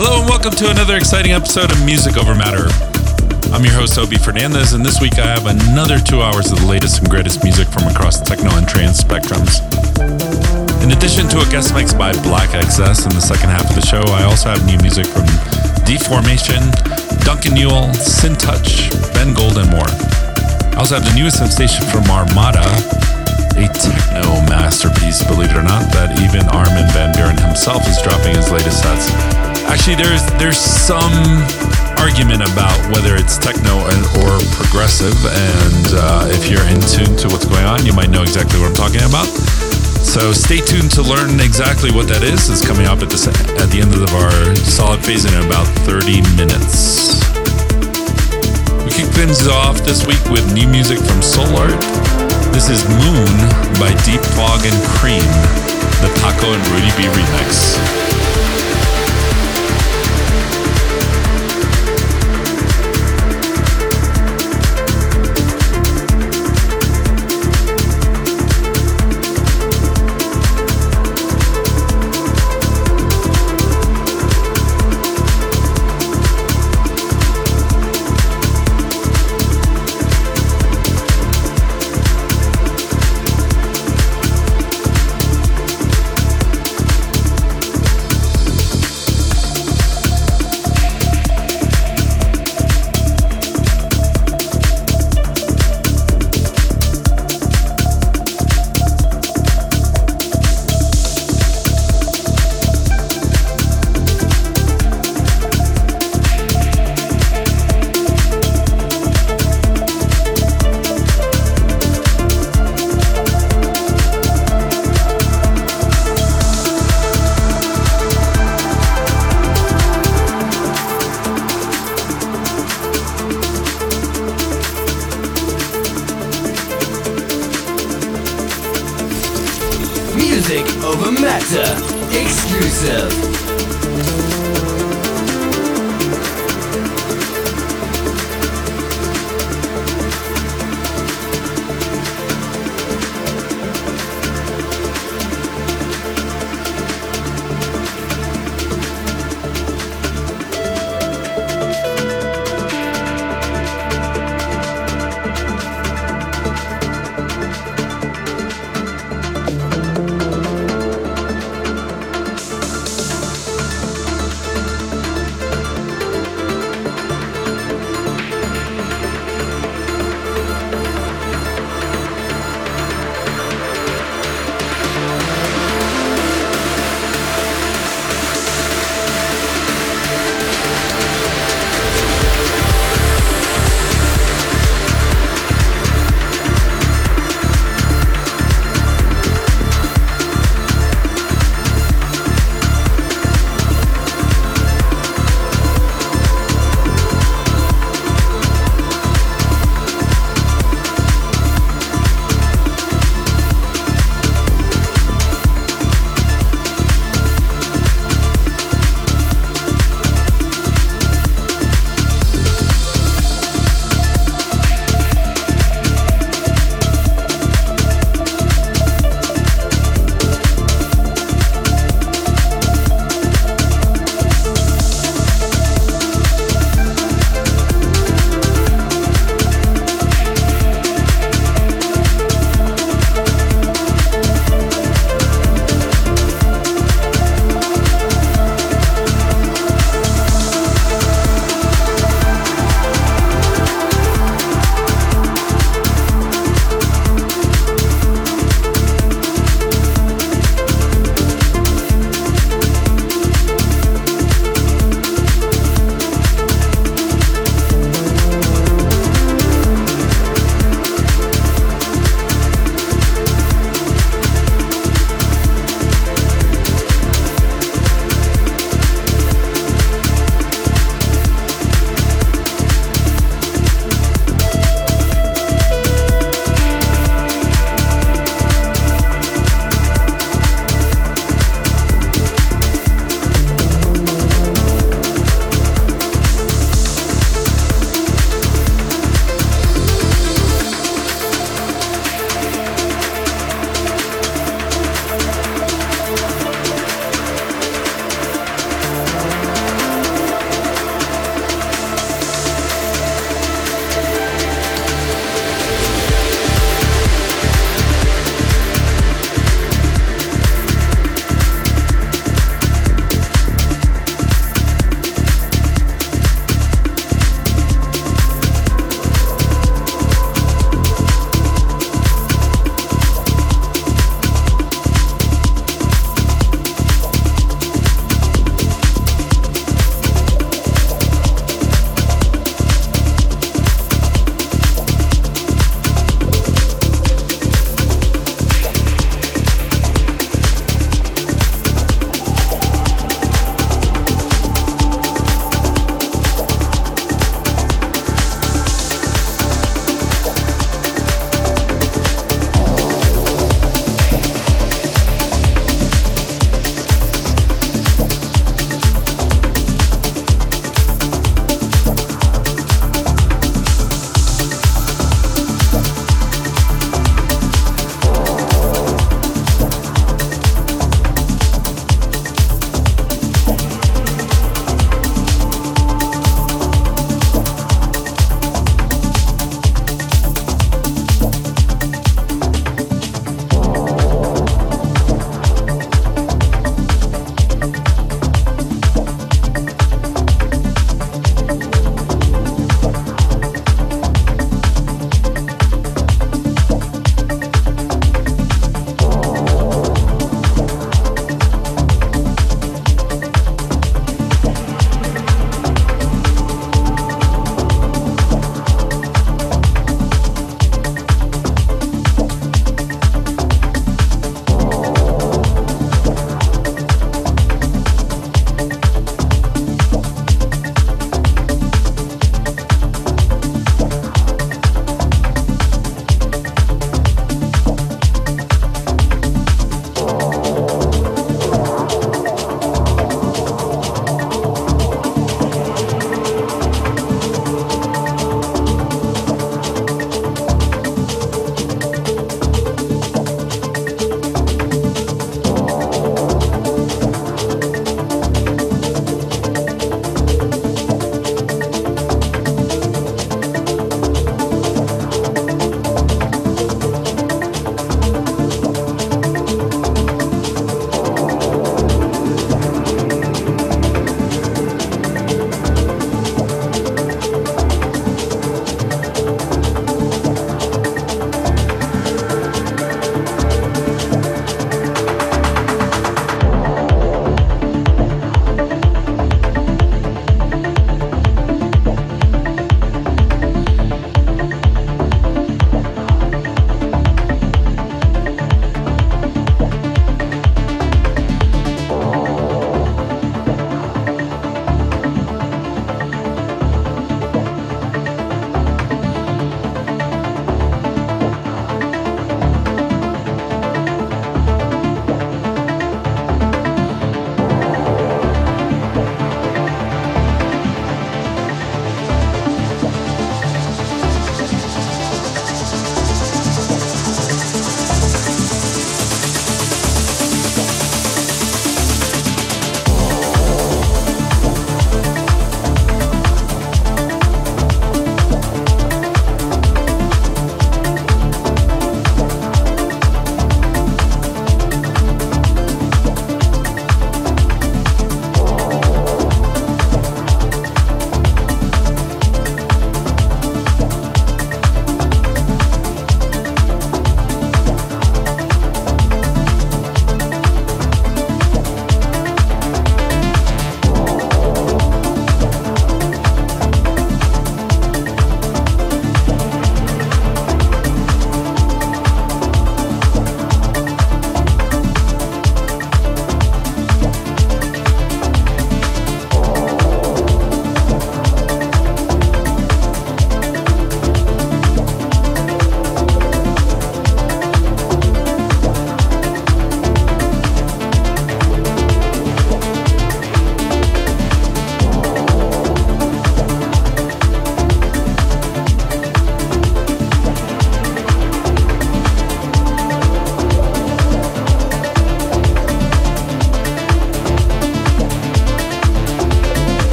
Hello and welcome to another exciting episode of Music Over Matter. I'm your host, Obie Fernandez, and this week I have another two hours of the latest and greatest music from across techno and trance spectrums. In addition to a guest mix by Black XS in the second half of the show, I also have new music from D-Formation, Duncan Newell, Syntouch, Ben Gold, and more. I also have the newest sensation from Armada, a techno masterpiece, believe it or not, that even Armin van Buuren himself is dropping his latest sets. Actually, there's there's some argument about whether it's techno or progressive, and uh, if you're in tune to what's going on, you might know exactly what I'm talking about. So stay tuned to learn exactly what that is. It's coming up at the at the end of our solid phase in about 30 minutes. We kick things off this week with new music from SoulArt. This is Moon by Deep Fog and Cream, the Pacco and Rudy B remix.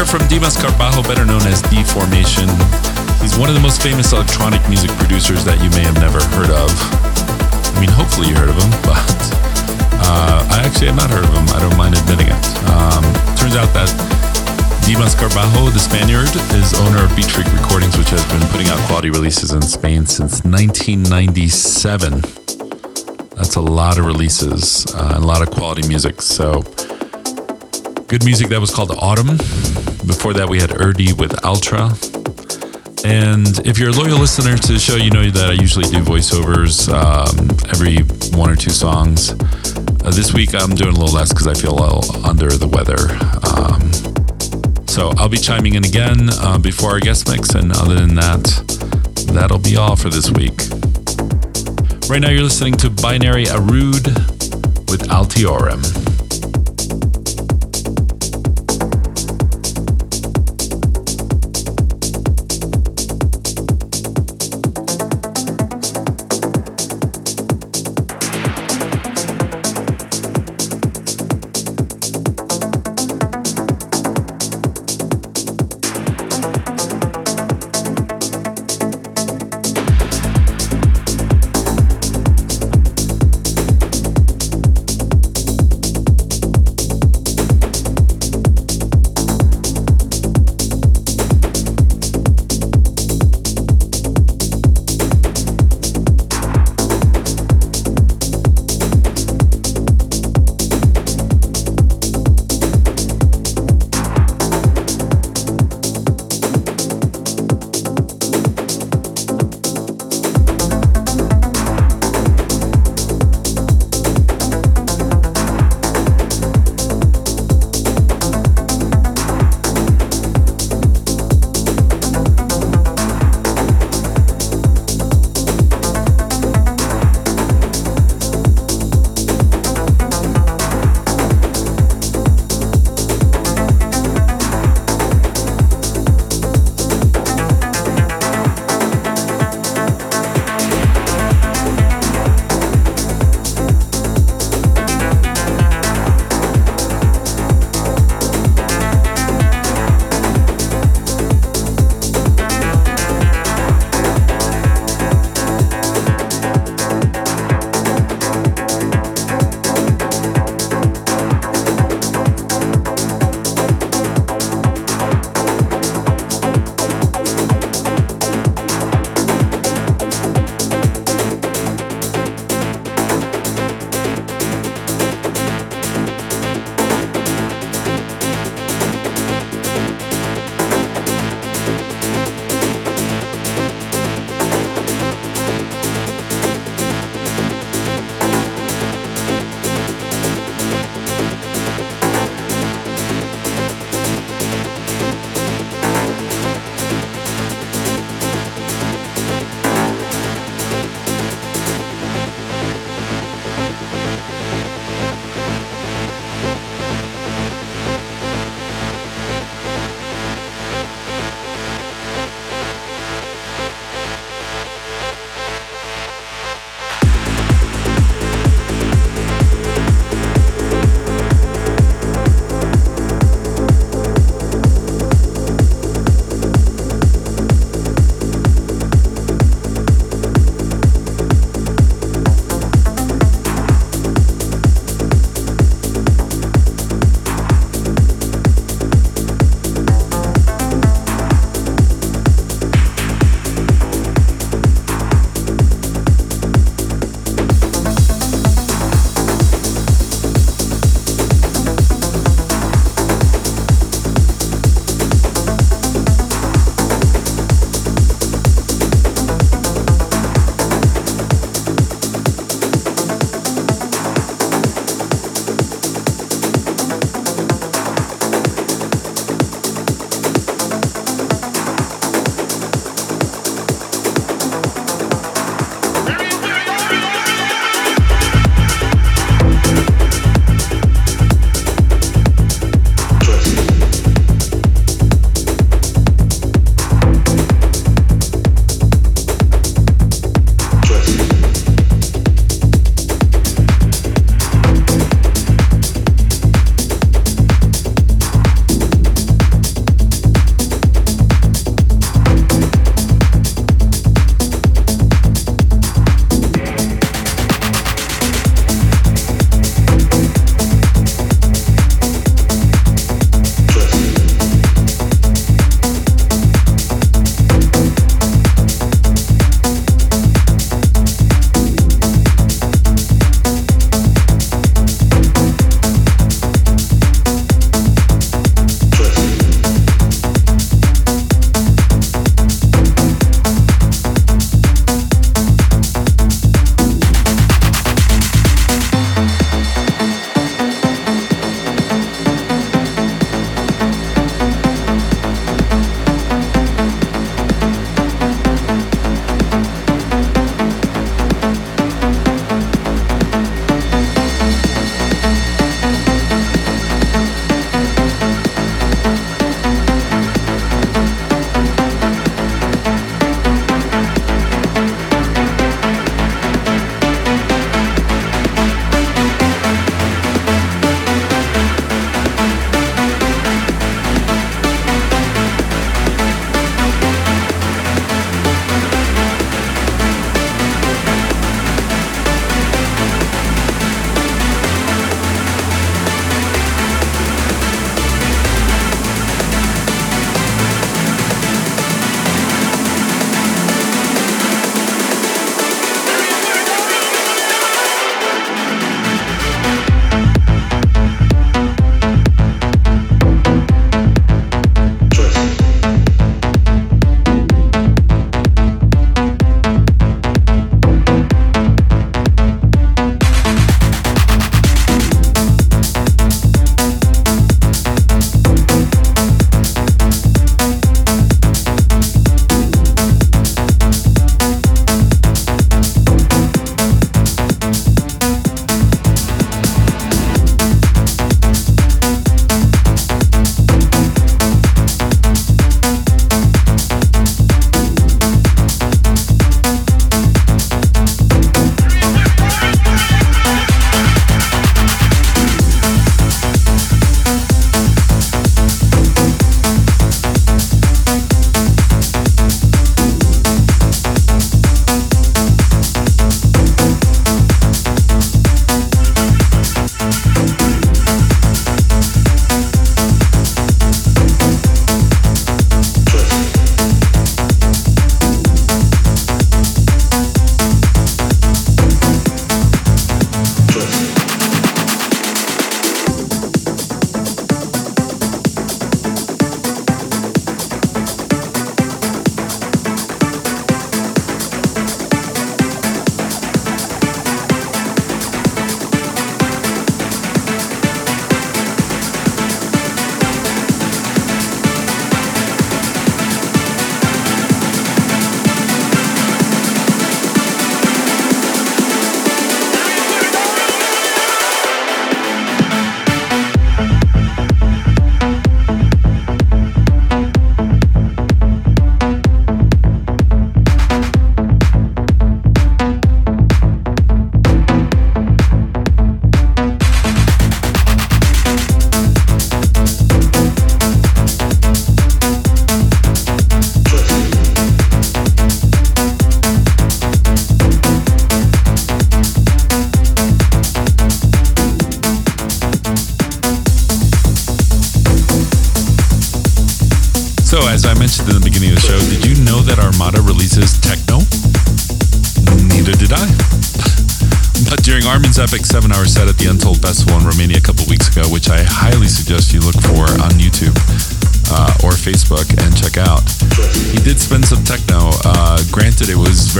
There from Dimas Carbajo, better known as D-Formation. He's one of the most famous electronic music producers that you may have never heard of. I mean, hopefully you heard of him, but uh, I actually have not heard of him. I don't mind admitting it. Um, turns out that Dimas Carbajo, the Spaniard, is owner of Beat Freak Recordings, which has been putting out quality releases in Spain since 1997. That's a lot of releases uh, and a lot of quality music. So Good music that was called Autumn. Before that, we had Irdi with Altra. And if you're a loyal listener to the show, you know that I usually do voiceovers um, every one or two songs. Uh, this week, I'm doing a little less because I feel a little under the weather. Um, so I'll be chiming in again uh, before our guest mix. And other than that, that'll be all for this week. Right now, you're listening to Binaryh Arude with Altiorem.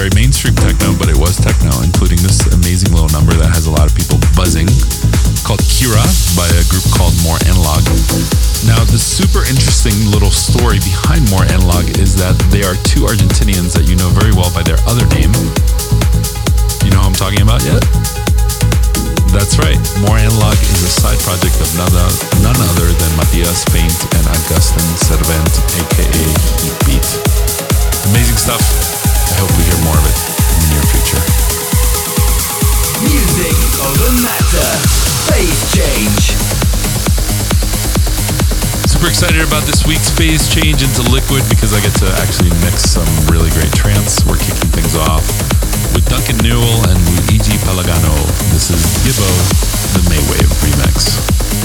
very mean. excited about this week's phase change into liquid because I get to actually mix some really great trance. We're kicking things off with Duncan Newell and Luigi Palagano. This is Gibbo, the Maywave remix.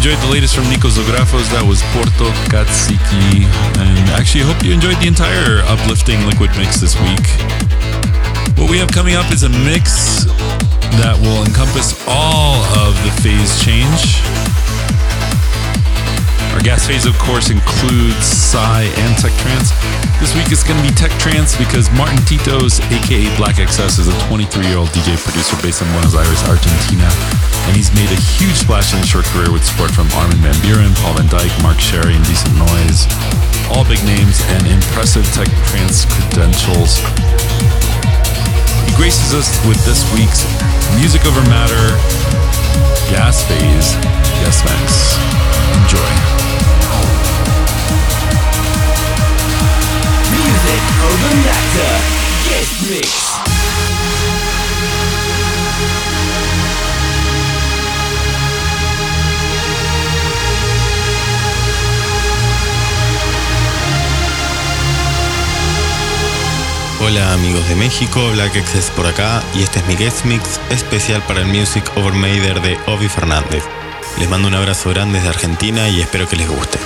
Enjoyed the latest from Nikos Zografos. That was Porto Katsiki. And actually, I hope you enjoyed the entire uplifting liquid mix this week. What we have coming up is a mix that will encompass all of the phase change. Our gas phase, of course, includes Psy and Tech Trance. This week is going to be Tech Trance because Martin Titos, aka Black XS, is a 23 year old DJ producer based in Buenos Aires, Argentina and he's made a huge splash in his short career with support from Armin van Buuren, Paul van Dyk, Mark Sherry, and Decent Noise. All big names and impressive tech trance credentials. He graces us with this week's Music Over Matter Gas Phase Yes Max. Enjoy. Music over matter. Guest mix. Hola amigos de México, Black por acá y este es mi guest mix especial para el Music Over Mader de Obi Fernández. Les mando un abrazo grande desde Argentina y espero que les guste.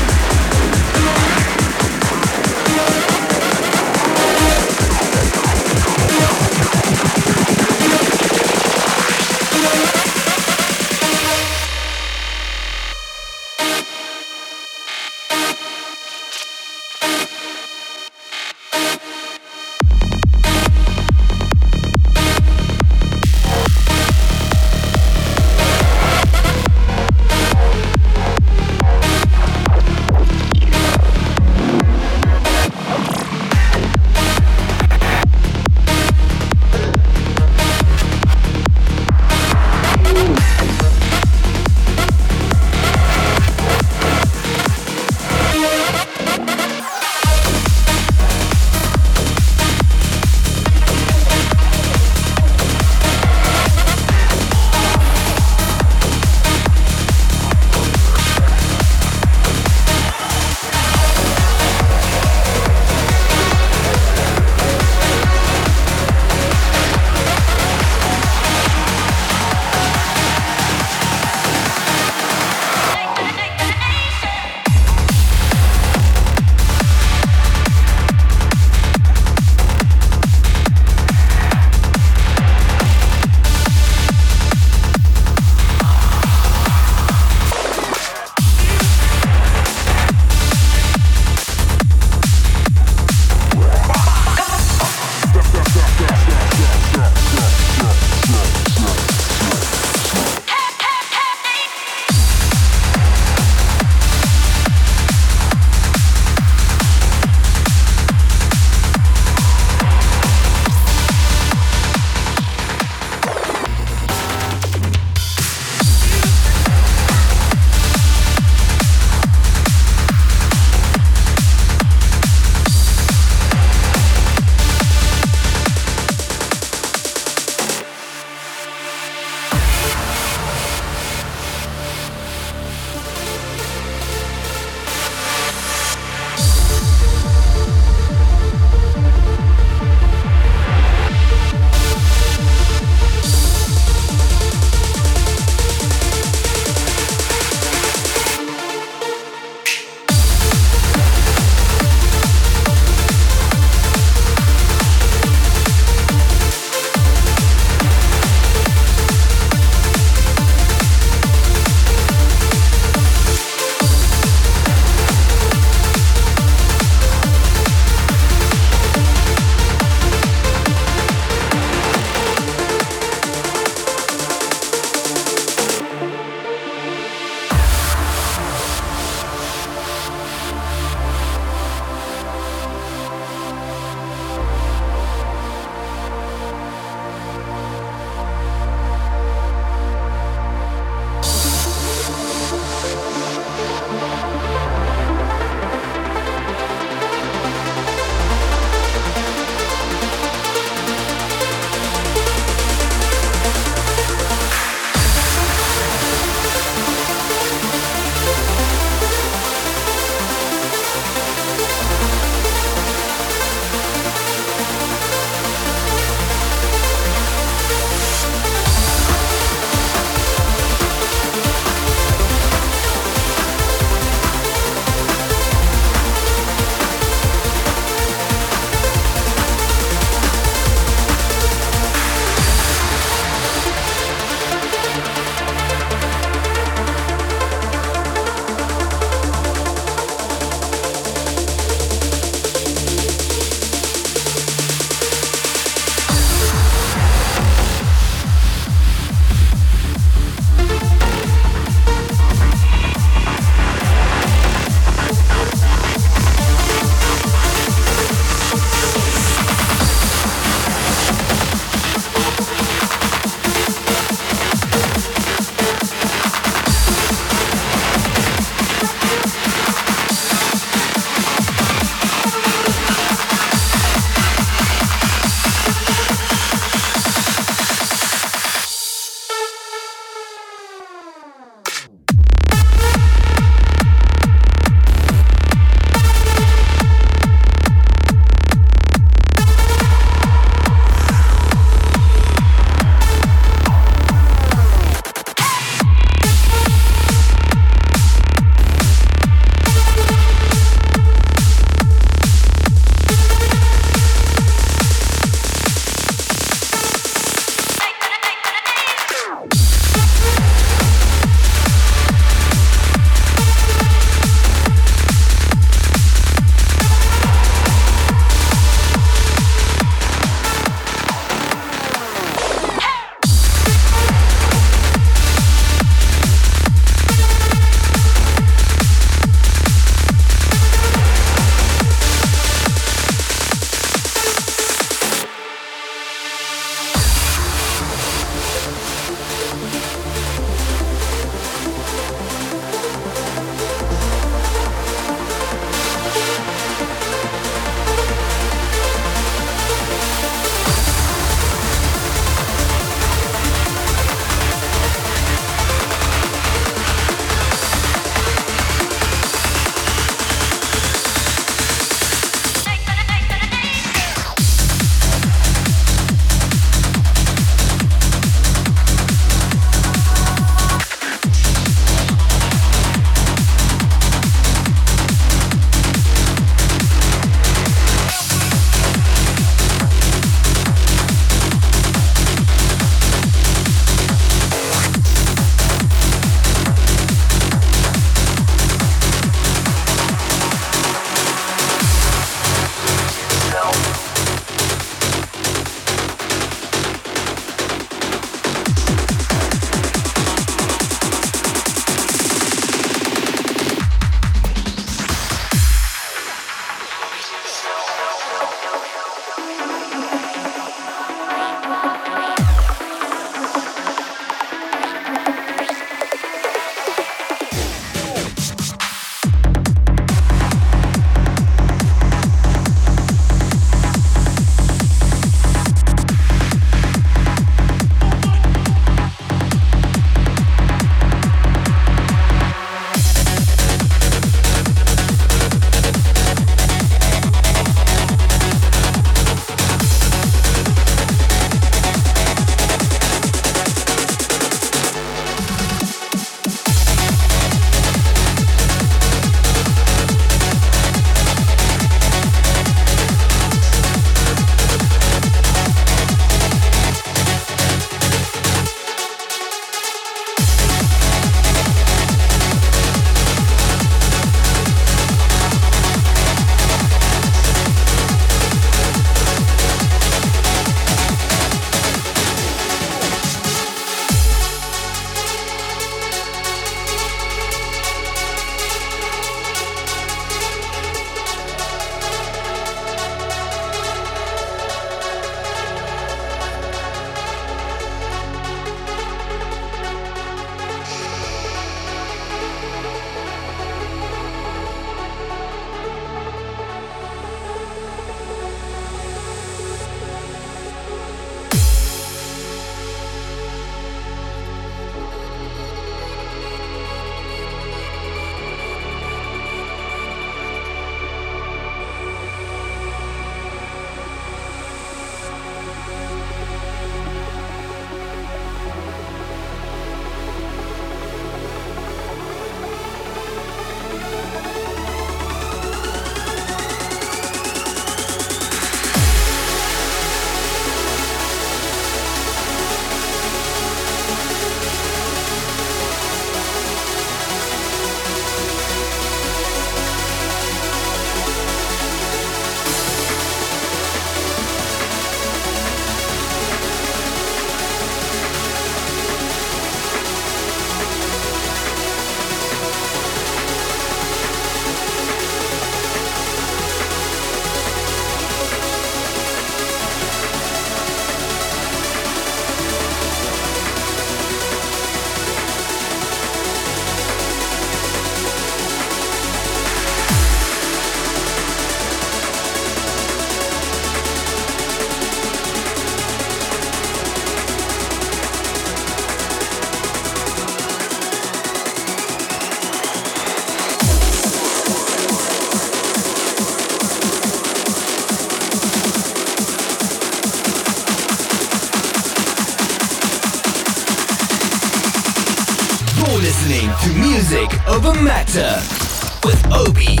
With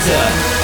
Hunter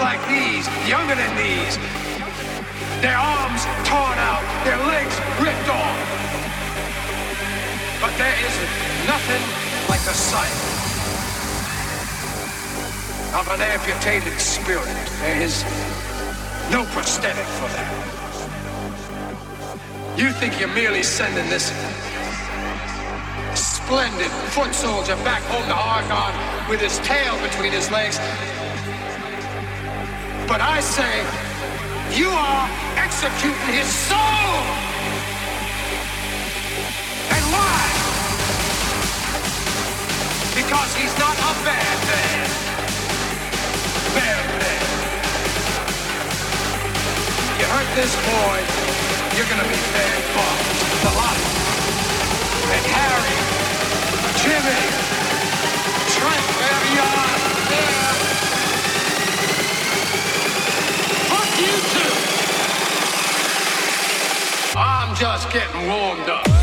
like these, younger than these. Their arms torn out, their legs ripped off. But there is nothing like the sight of an amputated spirit. There is no prosthetic for that. You think you're merely sending this splendid foot soldier back home to Oregon with his tail between his legs but I say, you are executing his soul. And why? Because he's not a bad man. Bad man. You hurt this boy, you're gonna be bad bombs. The lot. And Harry, Jimmy, Trent, wherever you are, there. You too. I'm just getting warmed up.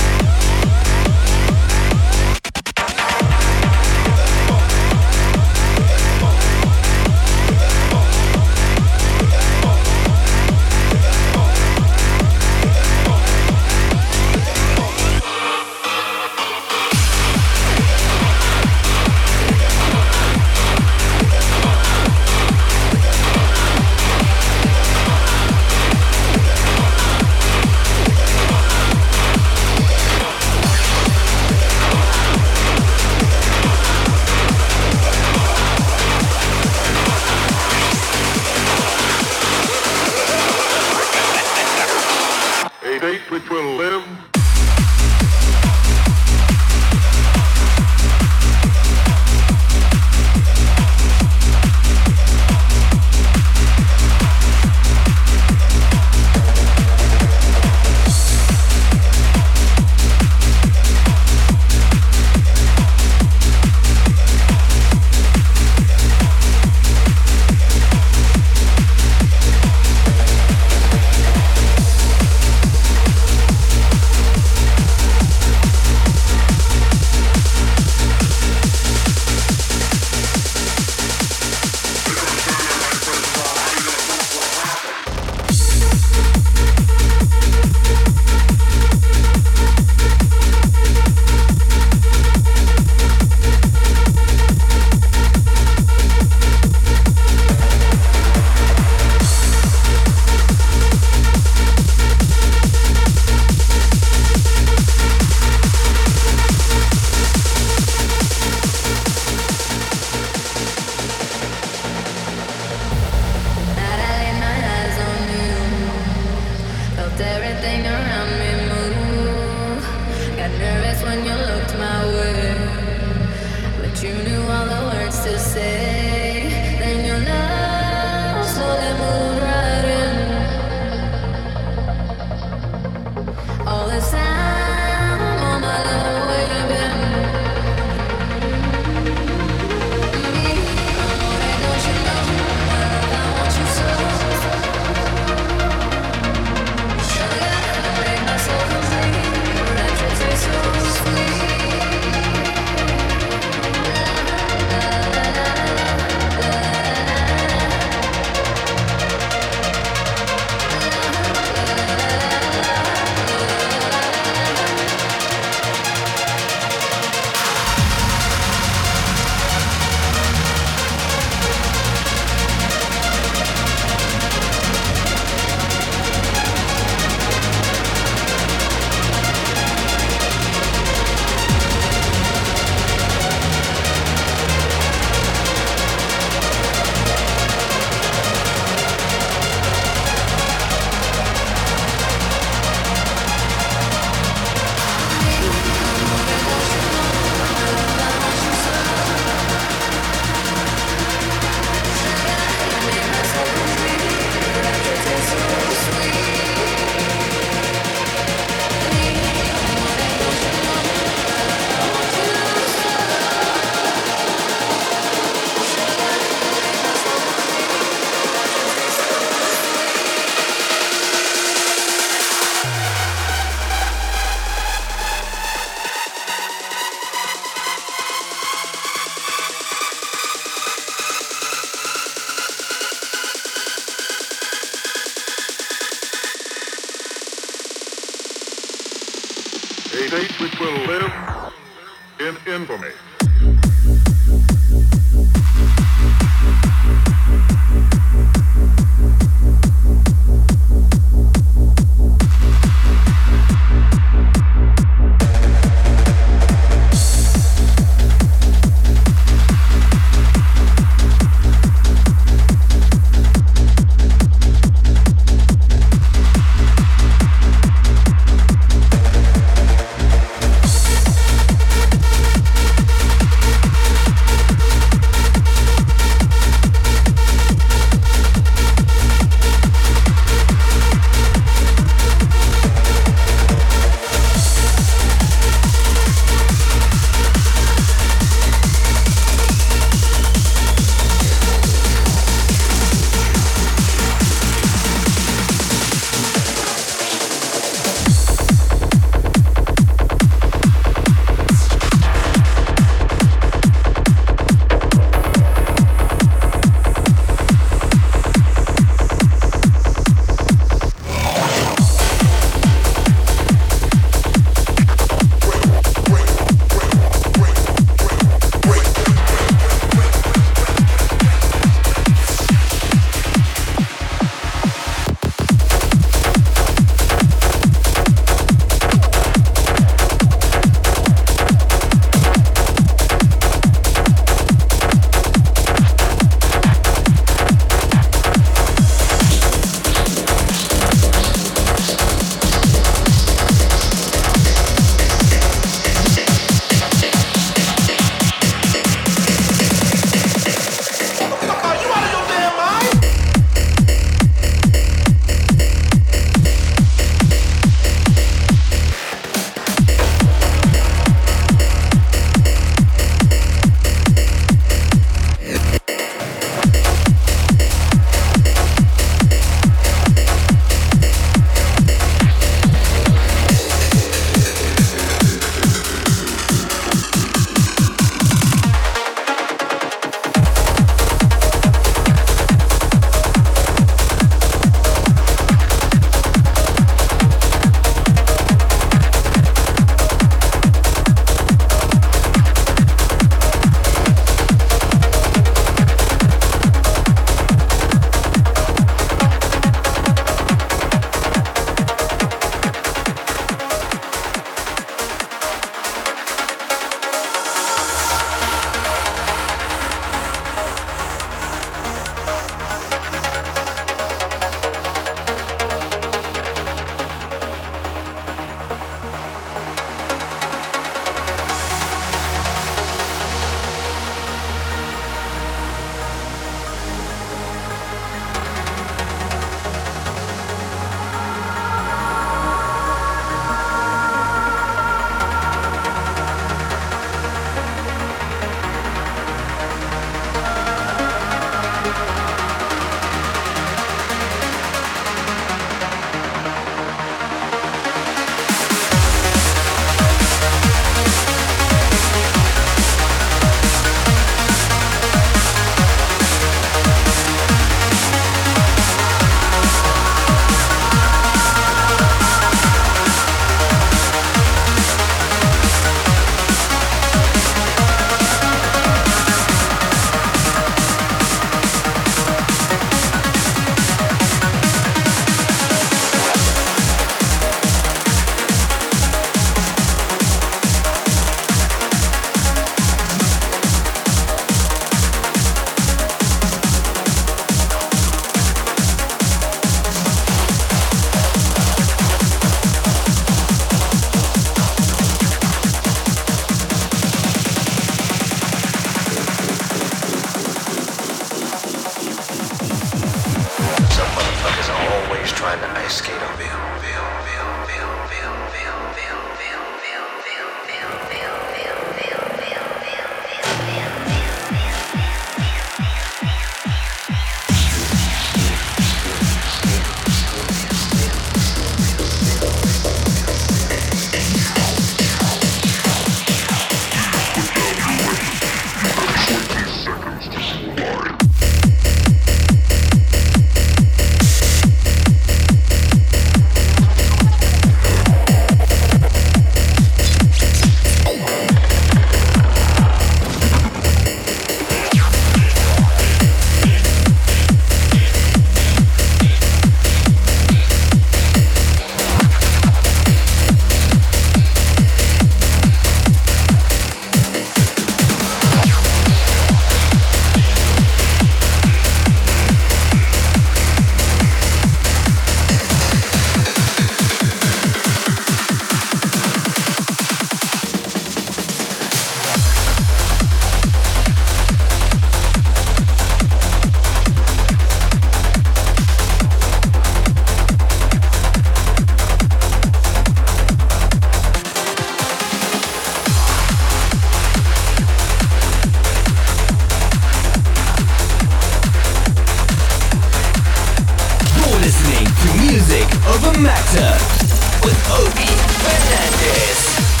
Factor with Obie Fernandez.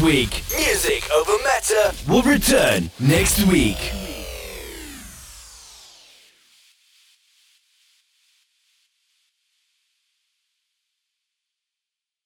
Week. Music Over Matter will return next week.